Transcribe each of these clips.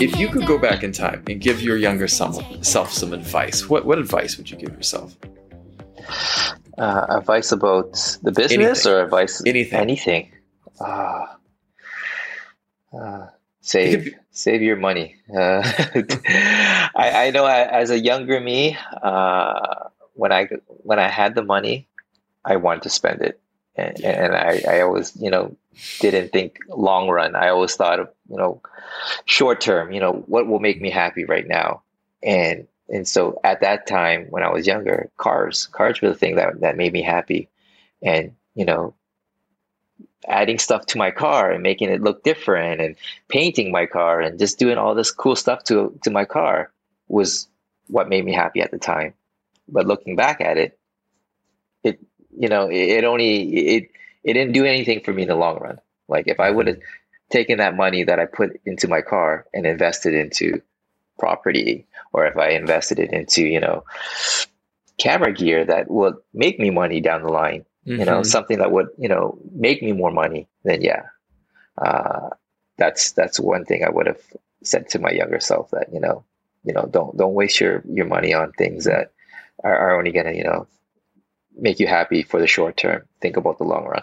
If you could go back in time and give your younger self some advice, what, what advice would you give yourself? Uh, advice about the business Anything. or advice Anything. anything uh, uh, save save your money uh, I, I know I, as a younger me uh, when I when I had the money I wanted to spend it and, and I, I always you know didn't think long run I always thought of you know short term you know what will make me happy right now and and so at that time when I was younger, cars, cars were the thing that, that made me happy. And, you know, adding stuff to my car and making it look different and painting my car and just doing all this cool stuff to to my car was what made me happy at the time. But looking back at it, it you know, it, it only it it didn't do anything for me in the long run. Like if I would have taken that money that I put into my car and invested into property or if I invested it into, you know, camera gear that would make me money down the line, you know, Mhm. something that would, you know, make me more money, then yeah. Uh, that's that's one thing I would have said to my younger self that, you know, you know, don't don't waste your your money on things that are, are only gonna, you know, make you happy for the short term. Think about the long run.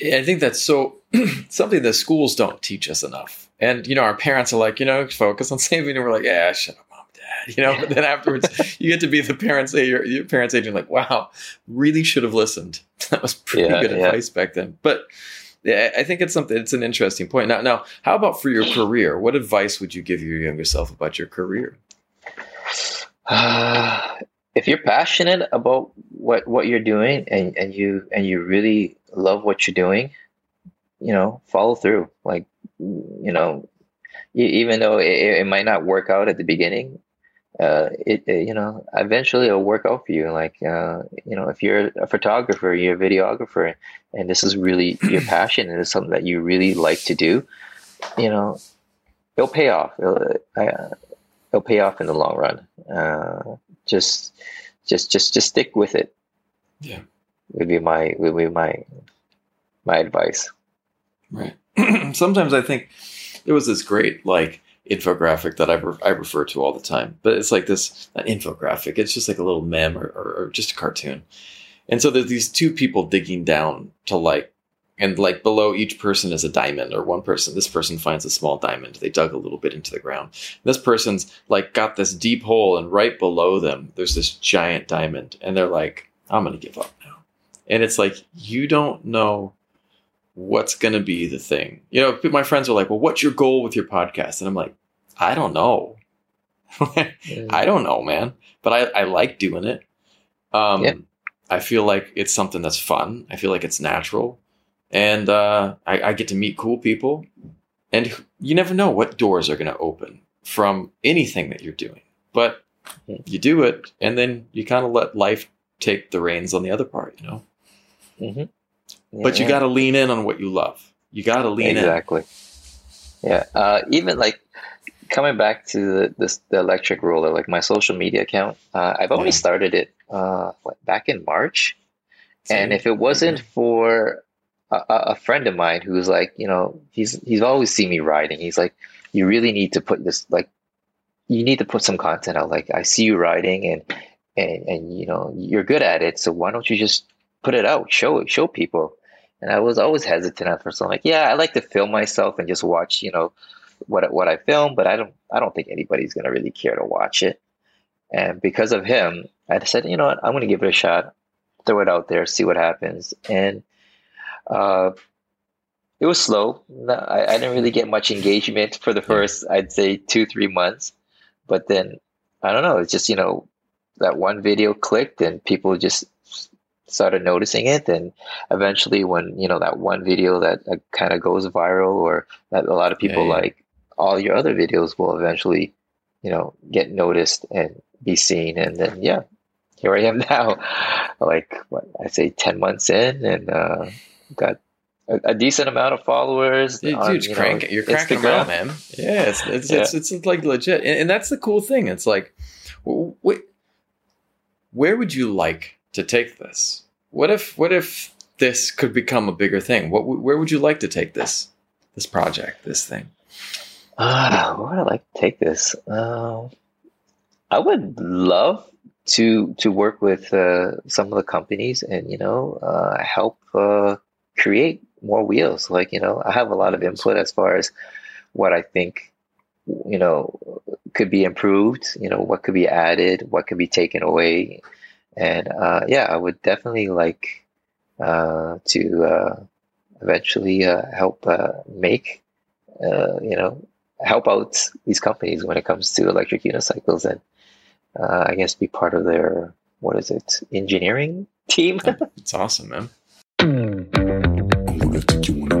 I think that's so something that schools don't teach us enough. And you know, our parents are like, you know, focus on saving, and we're like, yeah, shut up, mom, dad. You know, but then afterwards, you get to be the parents age, your, your parents age, and like, wow, really should have listened. That was pretty Yeah, good yeah. advice back then. But yeah, I think it's something. It's an interesting point. Now, now, how about for your career? What advice would you give your younger self about your career? Uh, if you're passionate about what what you're doing and and you and you really love what you're doing, you know, follow through. Like, you know, even though it, it might not work out at the beginning, uh, it, it you know eventually it'll work out for you. Like, uh, you know, if you're a photographer, you're a videographer, and this is really your passion and it's something that you really like to do, you know, it'll pay off. It'll, I, it'll pay off in the long run. Just, just, just, just stick with it. Yeah. Would be my would be my my advice. Right. Sometimes I think there was this great like infographic that I, re- I refer to all the time, but it's like this not infographic. It's just like a little meme or, or, or just a cartoon. And so there's these two people digging down to like, and like below each person is a diamond or one person. This person finds a small diamond. They dug a little bit into the ground. This person's like got this deep hole, and right below them there's this giant diamond, and they're like, I'm gonna give up now. And it's like you don't know what's going to be the thing. You know, my friends are like, "Well, what's your goal with your podcast?" And I'm like, "I don't know. I don't know, man. But I, I like doing it. Um, Yeah. I feel like it's something that's fun. I feel like it's natural, and uh, I, I get to meet cool people. And you never know what doors are going to open from anything that you're doing. But you do it, and then you kind of let life take the reins on the other part. You know. Mhm. But you Yeah. got to lean in on what you love. You got to lean in. exactly. Yeah. Uh, even like coming back to the this, the electric roller, like my social media account, uh, I've only Yeah. started it uh, what, back in March, and if it wasn't for a, a friend of mine who's like, you know, he's he's always seen me riding. He's like, you really need to put this like, you need to put some content out. Like, I see you riding, and and and you know, you're good at it. So why don't you just put it out, show it, show people? And I was always hesitant at first. I'm like, yeah, I like to film myself and just watch, you know, what what I film, but I don't I don't think anybody's gonna really care to watch it. And because of him, I said, you know what, I'm gonna give it a shot, throw it out there, see what happens. And uh, it was slow. No, I, I didn't really get much engagement for the first, I'd say, two three months. But then I don't know. It's just you know that one video clicked and people just started noticing it and eventually when you know that one video that uh, kind of goes viral or that a lot of people Yeah, yeah. like all your other videos will eventually you know get noticed and be seen and then yeah here i am now like what i say 10 months in and uh got a, a decent amount of followers Dude, on, dude, you know, crank, you're cranking them out, man. Yeah, it's it's, Yeah. it's it's like legit, and, and that's the cool thing. It's like, wh- wh- where would you like to take this? What if what if this could become a bigger thing? What where would you like to take this this project, this thing? Uh, where would I like to take this? Uh, I would love to to work with uh, some of the companies and you know uh, help uh, create more wheels. Like you know, I have a lot of input as far as what I think you know could be improved. You know, what could be added, what could be taken away, and uh, yeah, I would definitely like uh, to uh, eventually help make you know help out these companies when it comes to electric unicycles and uh, I guess be part of their what is it engineering team. it's awesome, man. I'm gonna take you on